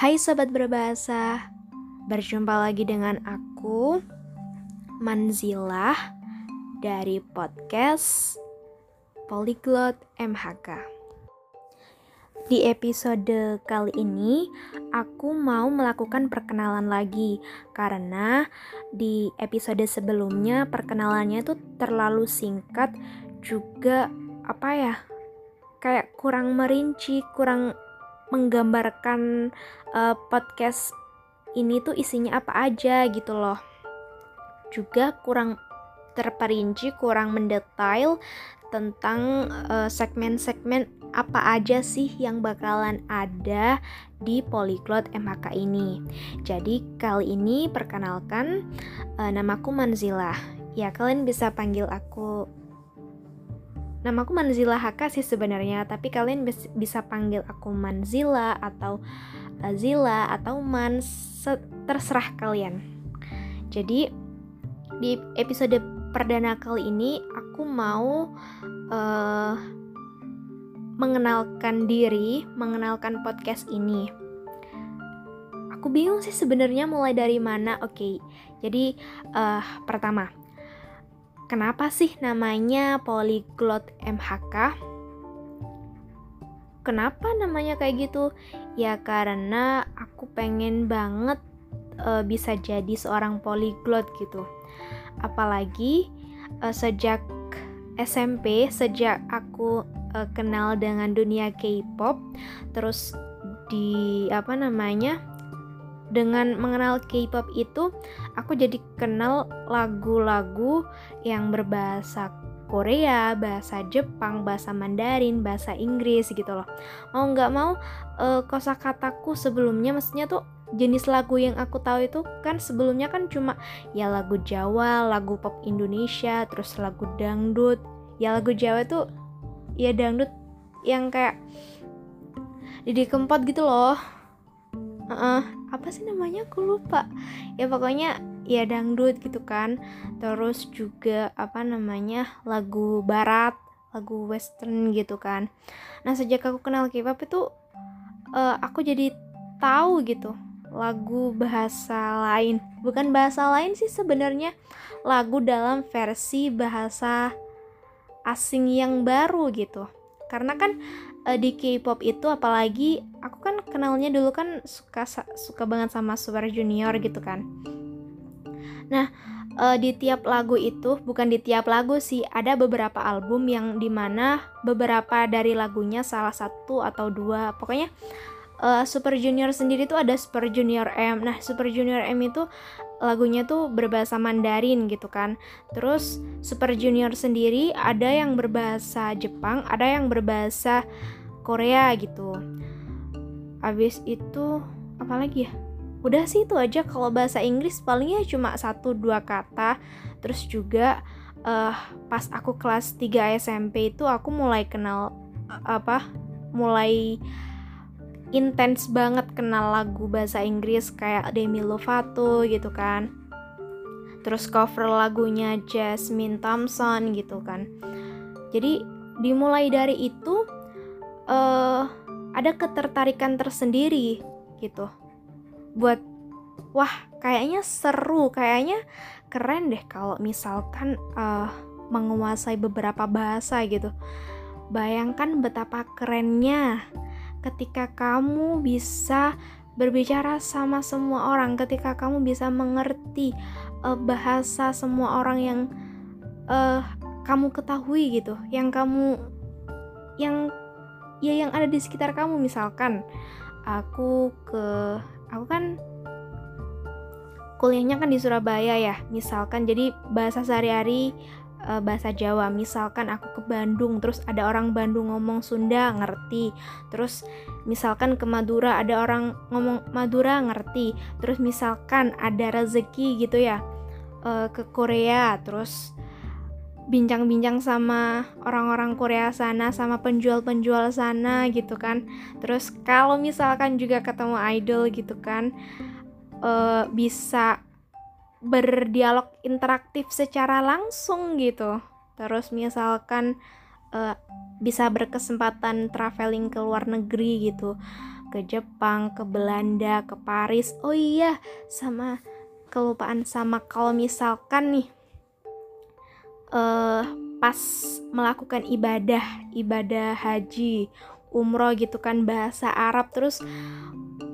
Hai sobat berbahasa, berjumpa lagi dengan aku Manzilah dari podcast Polyglot MHK. Di episode kali ini, aku mau melakukan perkenalan lagi karena di episode sebelumnya perkenalannya tuh terlalu singkat juga apa ya? Kayak kurang merinci, kurang menggambarkan uh, podcast ini tuh isinya apa aja gitu loh. Juga kurang terperinci, kurang mendetail tentang uh, segmen-segmen apa aja sih yang bakalan ada di Polyglot MHK ini. Jadi kali ini perkenalkan uh, namaku Manzila. Ya kalian bisa panggil aku Namaku Manzila Haka sih sebenarnya, tapi kalian bisa panggil aku Manzila atau Azila atau Man terserah kalian. Jadi di episode perdana kali ini aku mau uh, mengenalkan diri, mengenalkan podcast ini. Aku bingung sih sebenarnya mulai dari mana. Oke, okay, jadi uh, pertama, kenapa sih namanya Polyglot MHK? Kenapa namanya kayak gitu? Ya karena aku pengen banget uh, bisa jadi seorang polyglot gitu. Apalagi uh, sejak SMP, sejak aku uh, kenal dengan dunia K-pop terus di apa namanya dengan mengenal K-pop itu aku jadi kenal lagu-lagu yang berbahasa Korea, bahasa Jepang, bahasa Mandarin, bahasa Inggris gitu loh. Mau nggak mau uh, kosakataku sebelumnya maksudnya tuh jenis lagu yang aku tahu itu kan sebelumnya kan cuma ya lagu Jawa, lagu pop Indonesia, terus lagu dangdut. Ya lagu Jawa tuh ya dangdut yang kayak Didi Kempot gitu loh uh apa sih namanya? Aku lupa. Ya pokoknya ya dangdut gitu kan. Terus juga apa namanya lagu barat lagu western gitu kan. Nah sejak aku kenal K-pop itu uh, aku jadi tahu gitu lagu bahasa lain. Bukan bahasa lain sih sebenarnya lagu dalam versi bahasa asing yang baru gitu karena kan uh, di K-pop itu apalagi aku kan kenalnya dulu kan suka suka banget sama Super Junior gitu kan nah uh, di tiap lagu itu bukan di tiap lagu sih ada beberapa album yang di mana beberapa dari lagunya salah satu atau dua pokoknya uh, Super Junior sendiri tuh ada Super Junior M. Nah, Super Junior M itu lagunya tuh berbahasa Mandarin gitu kan. Terus Super Junior sendiri ada yang berbahasa Jepang, ada yang berbahasa Korea gitu. Habis itu apa lagi ya? Udah sih itu aja kalau bahasa Inggris palingnya cuma satu dua kata. Terus juga uh, pas aku kelas 3 SMP itu aku mulai kenal apa? Mulai intens banget kenal lagu bahasa Inggris kayak Demi Lovato gitu kan. Terus cover lagunya Jasmine Thompson gitu kan. Jadi dimulai dari itu uh, ada ketertarikan tersendiri gitu. Buat wah kayaknya seru kayaknya keren deh kalau misalkan uh, menguasai beberapa bahasa gitu. Bayangkan betapa kerennya ketika kamu bisa berbicara sama semua orang, ketika kamu bisa mengerti uh, bahasa semua orang yang uh, kamu ketahui gitu, yang kamu yang ya yang ada di sekitar kamu. Misalkan aku ke aku kan kuliahnya kan di Surabaya ya misalkan. Jadi bahasa sehari-hari uh, bahasa Jawa. Misalkan aku ke Bandung, terus ada orang Bandung ngomong Sunda, ngerti. Terus misalkan ke Madura ada orang ngomong Madura, ngerti. Terus misalkan ada rezeki gitu ya uh, ke Korea, terus bincang-bincang sama orang-orang Korea sana, sama penjual-penjual sana gitu kan. Terus kalau misalkan juga ketemu idol gitu kan, uh, bisa berdialog interaktif secara langsung gitu. Terus misalkan uh, bisa berkesempatan traveling ke luar negeri gitu. ke Jepang, ke Belanda, ke Paris. Oh iya, sama kelupaan sama kalau misalkan nih uh, pas melakukan ibadah, ibadah haji, umroh gitu kan bahasa Arab terus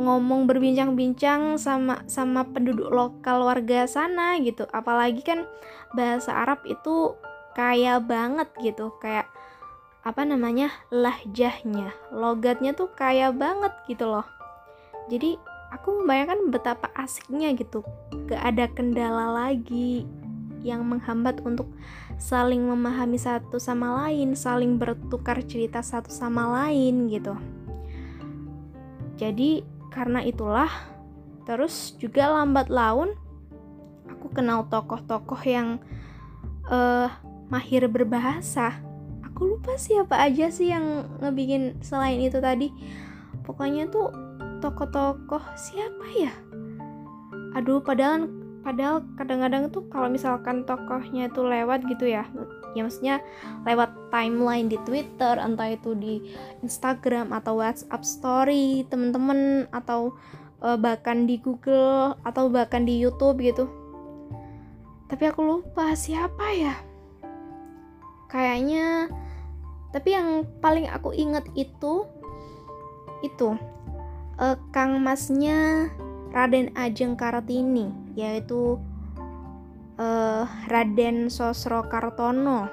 ngomong berbincang-bincang sama sama penduduk lokal warga sana gitu. Apalagi kan bahasa Arab itu kaya banget gitu, kayak apa namanya lahjahnya logatnya tuh kaya banget gitu loh jadi aku membayangkan betapa asiknya gitu gak ada kendala lagi yang menghambat untuk saling memahami satu sama lain, saling bertukar cerita satu sama lain gitu. Jadi karena itulah terus juga lambat laun aku kenal tokoh-tokoh yang uh, mahir berbahasa. Aku lupa siapa aja sih yang ngebikin selain itu tadi. Pokoknya tuh tokoh-tokoh siapa ya? Aduh padahal padahal kadang-kadang tuh kalau misalkan tokohnya itu lewat gitu ya ya maksudnya lewat timeline di Twitter entah itu di Instagram atau WhatsApp story temen-temen atau uh, bahkan di Google atau bahkan di YouTube gitu. Tapi aku lupa siapa ya. Kayaknya tapi yang paling aku inget itu itu uh, Kang Masnya Raden Ajeng Kartini yaitu uh, Raden Sosro Kartono.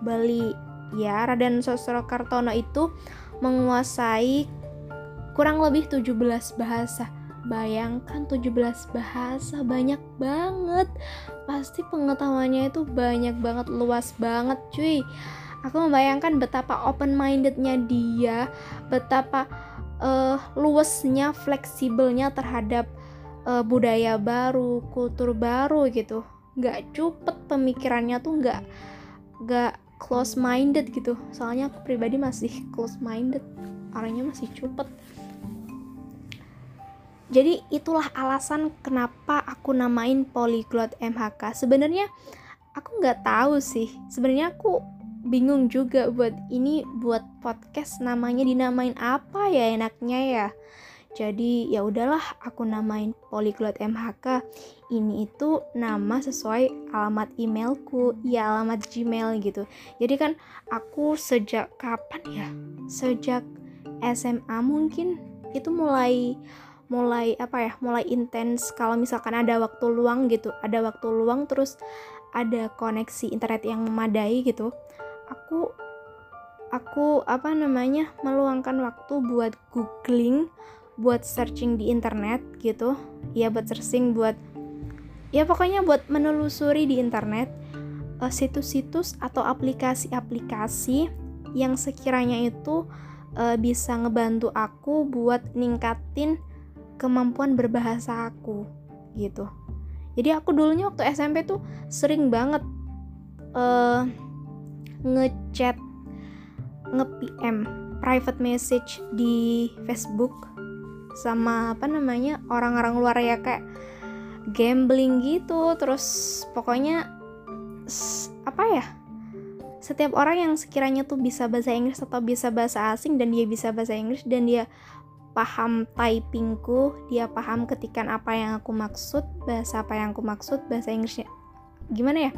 Bali ya Raden Sosro Kartono itu menguasai kurang lebih 17 bahasa. Bayangkan 17 bahasa banyak banget. Pasti pengetahuannya itu banyak banget luas banget cuy. Aku membayangkan betapa open mindednya dia betapa uh, luasnya fleksibelnya terhadap uh, budaya baru kultur baru gitu. Nggak cupet pemikirannya tuh nggak nggak close minded gitu. Soalnya aku pribadi masih close minded orangnya masih cupet. Jadi itulah alasan kenapa aku namain polyglot MHK sebenarnya aku nggak tahu sih. Sebenarnya aku bingung juga buat ini buat podcast namanya dinamain apa ya enaknya ya. Jadi ya udahlah aku namain polyglot MHK ini itu nama sesuai alamat emailku. Ya alamat Gmail gitu. Jadi kan aku sejak kapan ya? Sejak SMA mungkin. Itu mulai mulai apa ya? Mulai intens kalau misalkan ada waktu luang gitu. Ada waktu luang terus ada koneksi internet yang memadai gitu aku aku apa namanya meluangkan waktu buat googling buat searching di internet gitu. Ya buat searching buat ya pokoknya buat menelusuri di internet eh, situs-situs atau aplikasi-aplikasi yang sekiranya itu uh, bisa ngebantu aku buat ningkatin kemampuan berbahasa aku gitu. Jadi aku dulunya waktu SMP tuh sering banget uh, ngechat nge-PM private message di Facebook sama apa namanya orang-orang luar ya kayak gambling gitu. Terus pokoknya apa ya setiap orang yang sekiranya tuh bisa bahasa Inggris atau bisa bahasa asing dan dia bisa bahasa Inggris dan dia paham typingku dia paham ketikan apa yang aku maksud bahasa apa yang aku maksud bahasa Inggrisnya gimana ya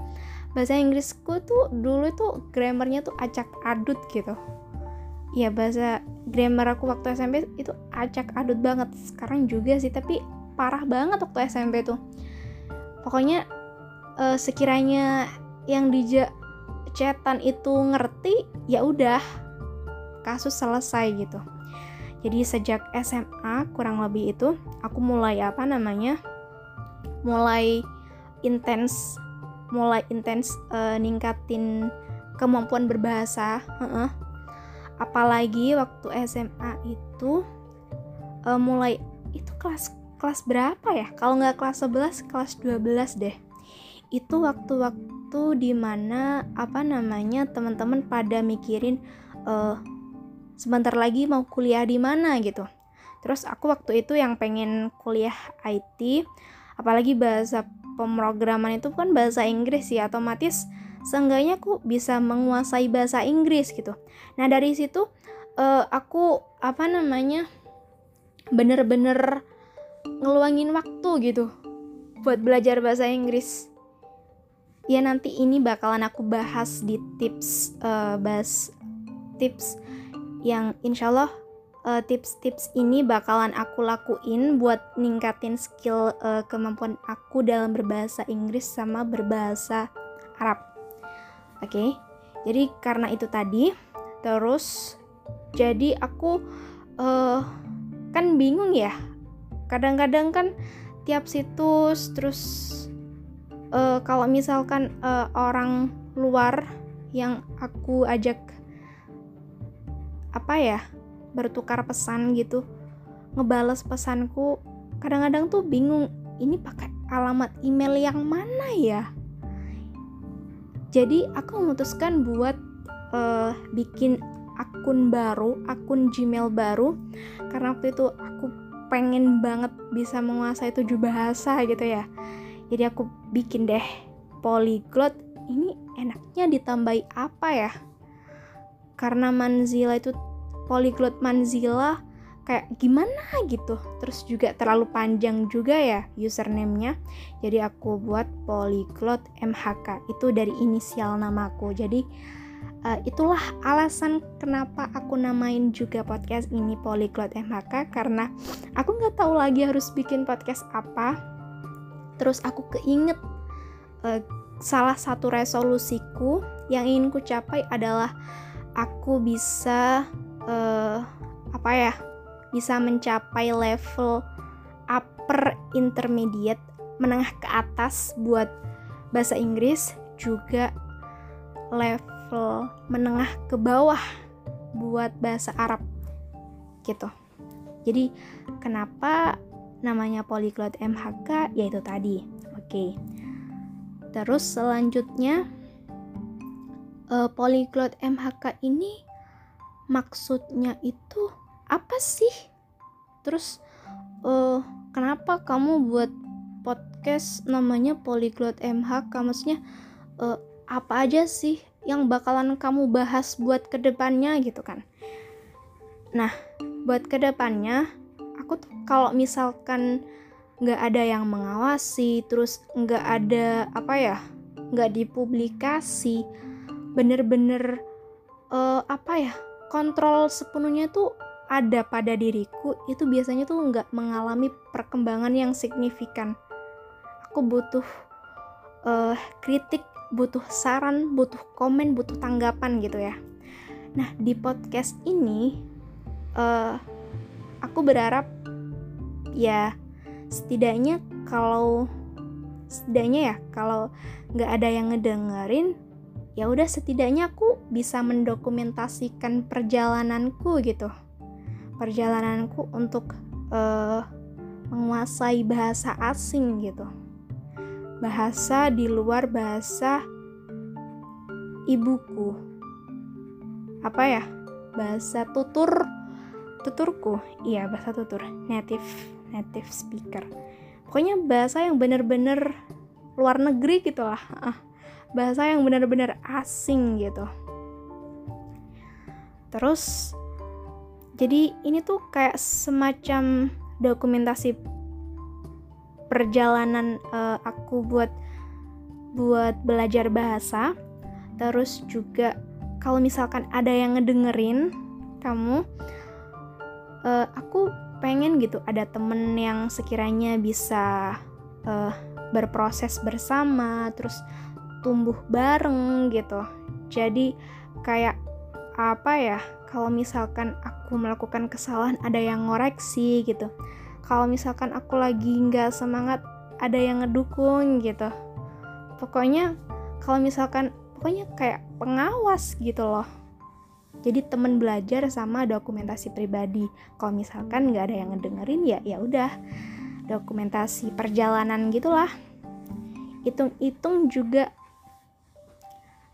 bahasa Inggrisku tuh dulu tuh grammarnya tuh acak adut gitu. Ya bahasa grammar aku waktu SMP itu acak adut banget. Sekarang juga sih tapi parah banget waktu SMP tuh. Pokoknya uh, sekiranya yang di chatan itu ngerti ya udah kasus selesai gitu. Jadi sejak SMA kurang lebih itu aku mulai apa namanya mulai intens mulai intens uh, ningkatin kemampuan berbahasa uh-uh. apalagi waktu SMA itu uh, mulai itu kelas kelas berapa ya? Kalau nggak kelas 11 kelas 12 deh. Itu waktu-waktu di mana apa namanya teman-teman pada mikirin uh, sebentar lagi mau kuliah di mana? gitu. Terus aku waktu itu yang pengen kuliah IT apalagi bahasa pemrograman itu kan bahasa Inggris ya otomatis seenggaknya aku bisa menguasai bahasa Inggris gitu. Nah dari situ uh, aku apa namanya bener-bener ngeluangin waktu gitu buat belajar bahasa Inggris. Ya nanti ini bakalan aku bahas di tips uh, bahas tips yang insyaallah uh, tips-tips ini bakalan aku lakuin buat ningkatin skill uh, kemampuan aku dalam berbahasa Inggris sama berbahasa Arab. Oke, okay? jadi karena itu tadi, terus jadi aku uh, kan bingung ya. Kadang-kadang kan tiap situs terus uh, kalau misalkan uh, orang luar yang aku ajak apa ya bertukar pesan gitu ngebales pesanku kadang-kadang tuh bingung ini pakai alamat email yang mana ya? Jadi aku memutuskan buat uh, bikin akun baru akun Gmail baru karena waktu itu aku pengen banget bisa menguasai tujuh bahasa gitu ya. Jadi aku bikin deh polyglot ini enaknya ditambahi apa ya? Karena Manzila itu polyglot Manzila kayak gimana gitu. Terus juga terlalu panjang juga ya username-nya. Jadi aku buat polyglot MHK itu dari inisial namaku. Jadi uh, itulah alasan kenapa aku namain juga podcast ini polyglot MHK karena aku nggak tahu lagi harus bikin podcast apa. Terus aku keinget uh, salah satu resolusiku yang ingin ku capai adalah aku bisa uh, apa ya bisa mencapai level upper intermediate menengah ke atas buat bahasa Inggris juga level menengah ke bawah buat bahasa Arab gitu jadi kenapa namanya polyglot MHK yaitu tadi. Oke. Terus selanjutnya uh, polyglot MHK ini maksudnya itu apa sih? Terus uh, kenapa kamu buat podcast namanya polyglot MHK? Maksudnya uh, apa aja sih yang bakalan kamu bahas buat ke depannya gitu kan? Nah, buat ke depannya aku tuh kalau misalkan nggak ada yang mengawasi terus nggak ada apa ya nggak dipublikasi bener-bener uh, apa ya kontrol sepenuhnya tuh ada pada diriku itu biasanya tuh nggak mengalami perkembangan yang signifikan. Aku butuh uh, kritik butuh saran butuh komen butuh tanggapan gitu ya. Nah di podcast ini uh, aku berharap ya setidaknya kalau setidaknya ya kalau nggak ada yang ngedengerin ya udah setidaknya aku bisa mendokumentasikan perjalananku gitu. Perjalananku untuk uh, menguasai bahasa asing gitu. Bahasa di luar bahasa ibuku. Apa ya? Bahasa tutur tuturku. Iya bahasa tutur. Native native speaker. Pokoknya bahasa yang bener-bener luar negeri gitu lah bahasa yang bener-bener asing gitu. Terus jadi ini tuh kayak semacam dokumentasi perjalanan uh, aku buat buat belajar bahasa. Terus juga kalau misalkan ada yang ngedengerin kamu uh, aku pengen gitu ada temen yang sekiranya bisa uh, berproses bersama terus tumbuh bareng gitu. Jadi kayak apa ya kalau misalkan aku melakukan kesalahan ada yang ngoreksi gitu. Kalau misalkan aku lagi nggak semangat ada yang ngedukung gitu. Pokoknya kalau misalkan pokoknya kayak pengawas gitu loh. Jadi temen belajar sama dokumentasi pribadi. Kalau misalkan nggak ada yang ngedengerin ya ya udah. Dokumentasi perjalanan gitulah. Hitung-hitung juga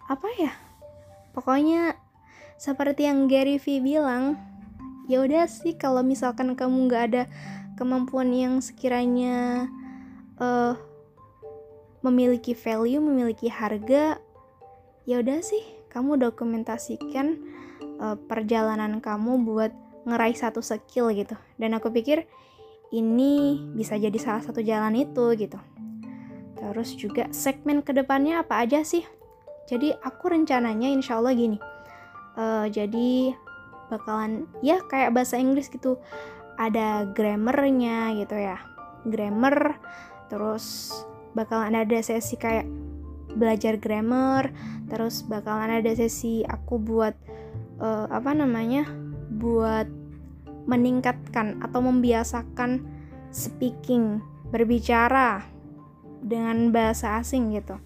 apa ya? Pokoknya seperti yang Gary V bilang ya udah sih kalau misalkan kamu nggak ada kemampuan yang sekiranya uh, memiliki value memiliki harga ya udah sih kamu dokumentasikan uh, perjalanan kamu buat ngeraih satu skill gitu. Dan aku pikir ini bisa jadi salah satu jalan itu gitu. Terus juga segmen ke depannya apa aja sih jadi aku rencananya insya Allah gini uh, jadi bakalan ya kayak bahasa Inggris gitu ada grammarnya gitu ya. Grammar terus bakalan ada sesi kayak belajar grammar terus bakalan ada sesi aku buat uh, apa namanya buat meningkatkan atau membiasakan speaking berbicara dengan bahasa asing gitu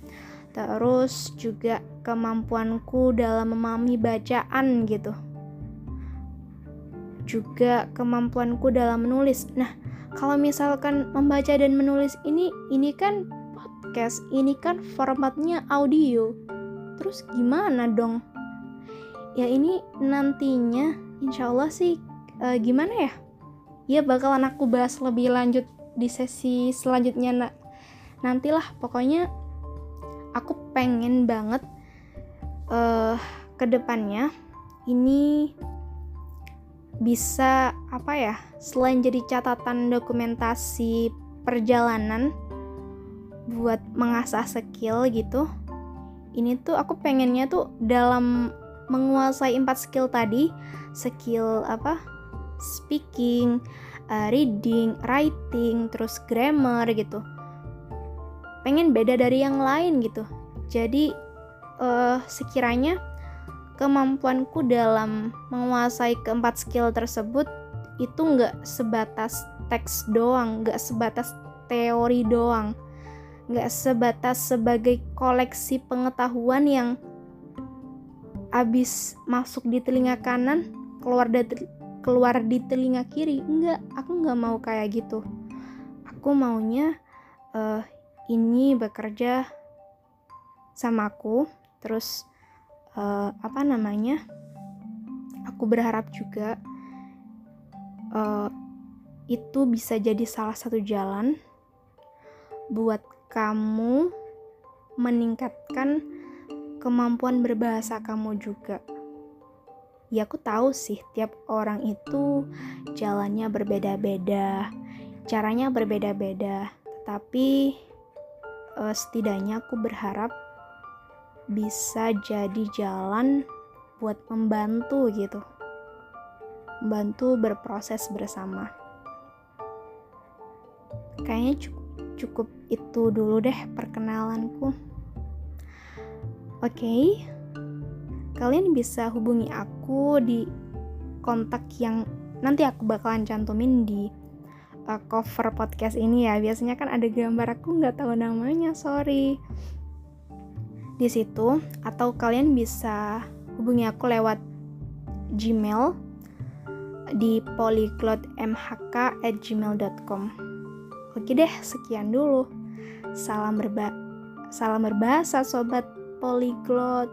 terus juga kemampuanku dalam memahami bacaan gitu. Juga kemampuanku dalam menulis. Nah kalau misalkan membaca dan menulis ini ini kan podcast ini kan formatnya audio. Terus gimana dong? Ya ini nantinya insya Allah sih uh, gimana ya? Ya bakalan aku bahas lebih lanjut di sesi selanjutnya nak nantilah. Pokoknya aku pengen banget uh, ke depannya ini bisa apa ya selain jadi catatan dokumentasi perjalanan buat mengasah skill gitu ini tuh aku pengennya tuh dalam menguasai empat skill tadi skill apa speaking uh, reading writing terus grammar gitu pengen beda dari yang lain gitu. Jadi uh, sekiranya kemampuanku dalam menguasai keempat skill tersebut itu nggak sebatas teks doang nggak sebatas teori doang nggak sebatas sebagai koleksi pengetahuan yang abis masuk di telinga kanan keluar dari keluar di telinga kiri. Enggak aku nggak mau kayak gitu. Aku maunya uh, ini bekerja sama aku. Terus uh, apa namanya? Aku berharap juga uh, itu bisa jadi salah satu jalan buat kamu meningkatkan kemampuan berbahasa kamu juga. Ya aku tahu sih tiap orang itu jalannya berbeda-beda caranya berbeda-beda. Tetapi uh, setidaknya aku berharap bisa jadi jalan buat membantu gitu. Membantu berproses bersama. Kayaknya cukup, cukup itu dulu deh perkenalanku. Oke. Okay. kalian bisa hubungi aku di kontak yang nanti aku bakalan cantumin di uh, cover podcast ini ya biasanya kan ada gambar aku nggak tahu namanya sorry di situ atau kalian bisa hubungi aku lewat Gmail di polyglotmhk@gmail.com. Oke deh, sekian dulu. Salam berba salam berbahasa sobat polyglot.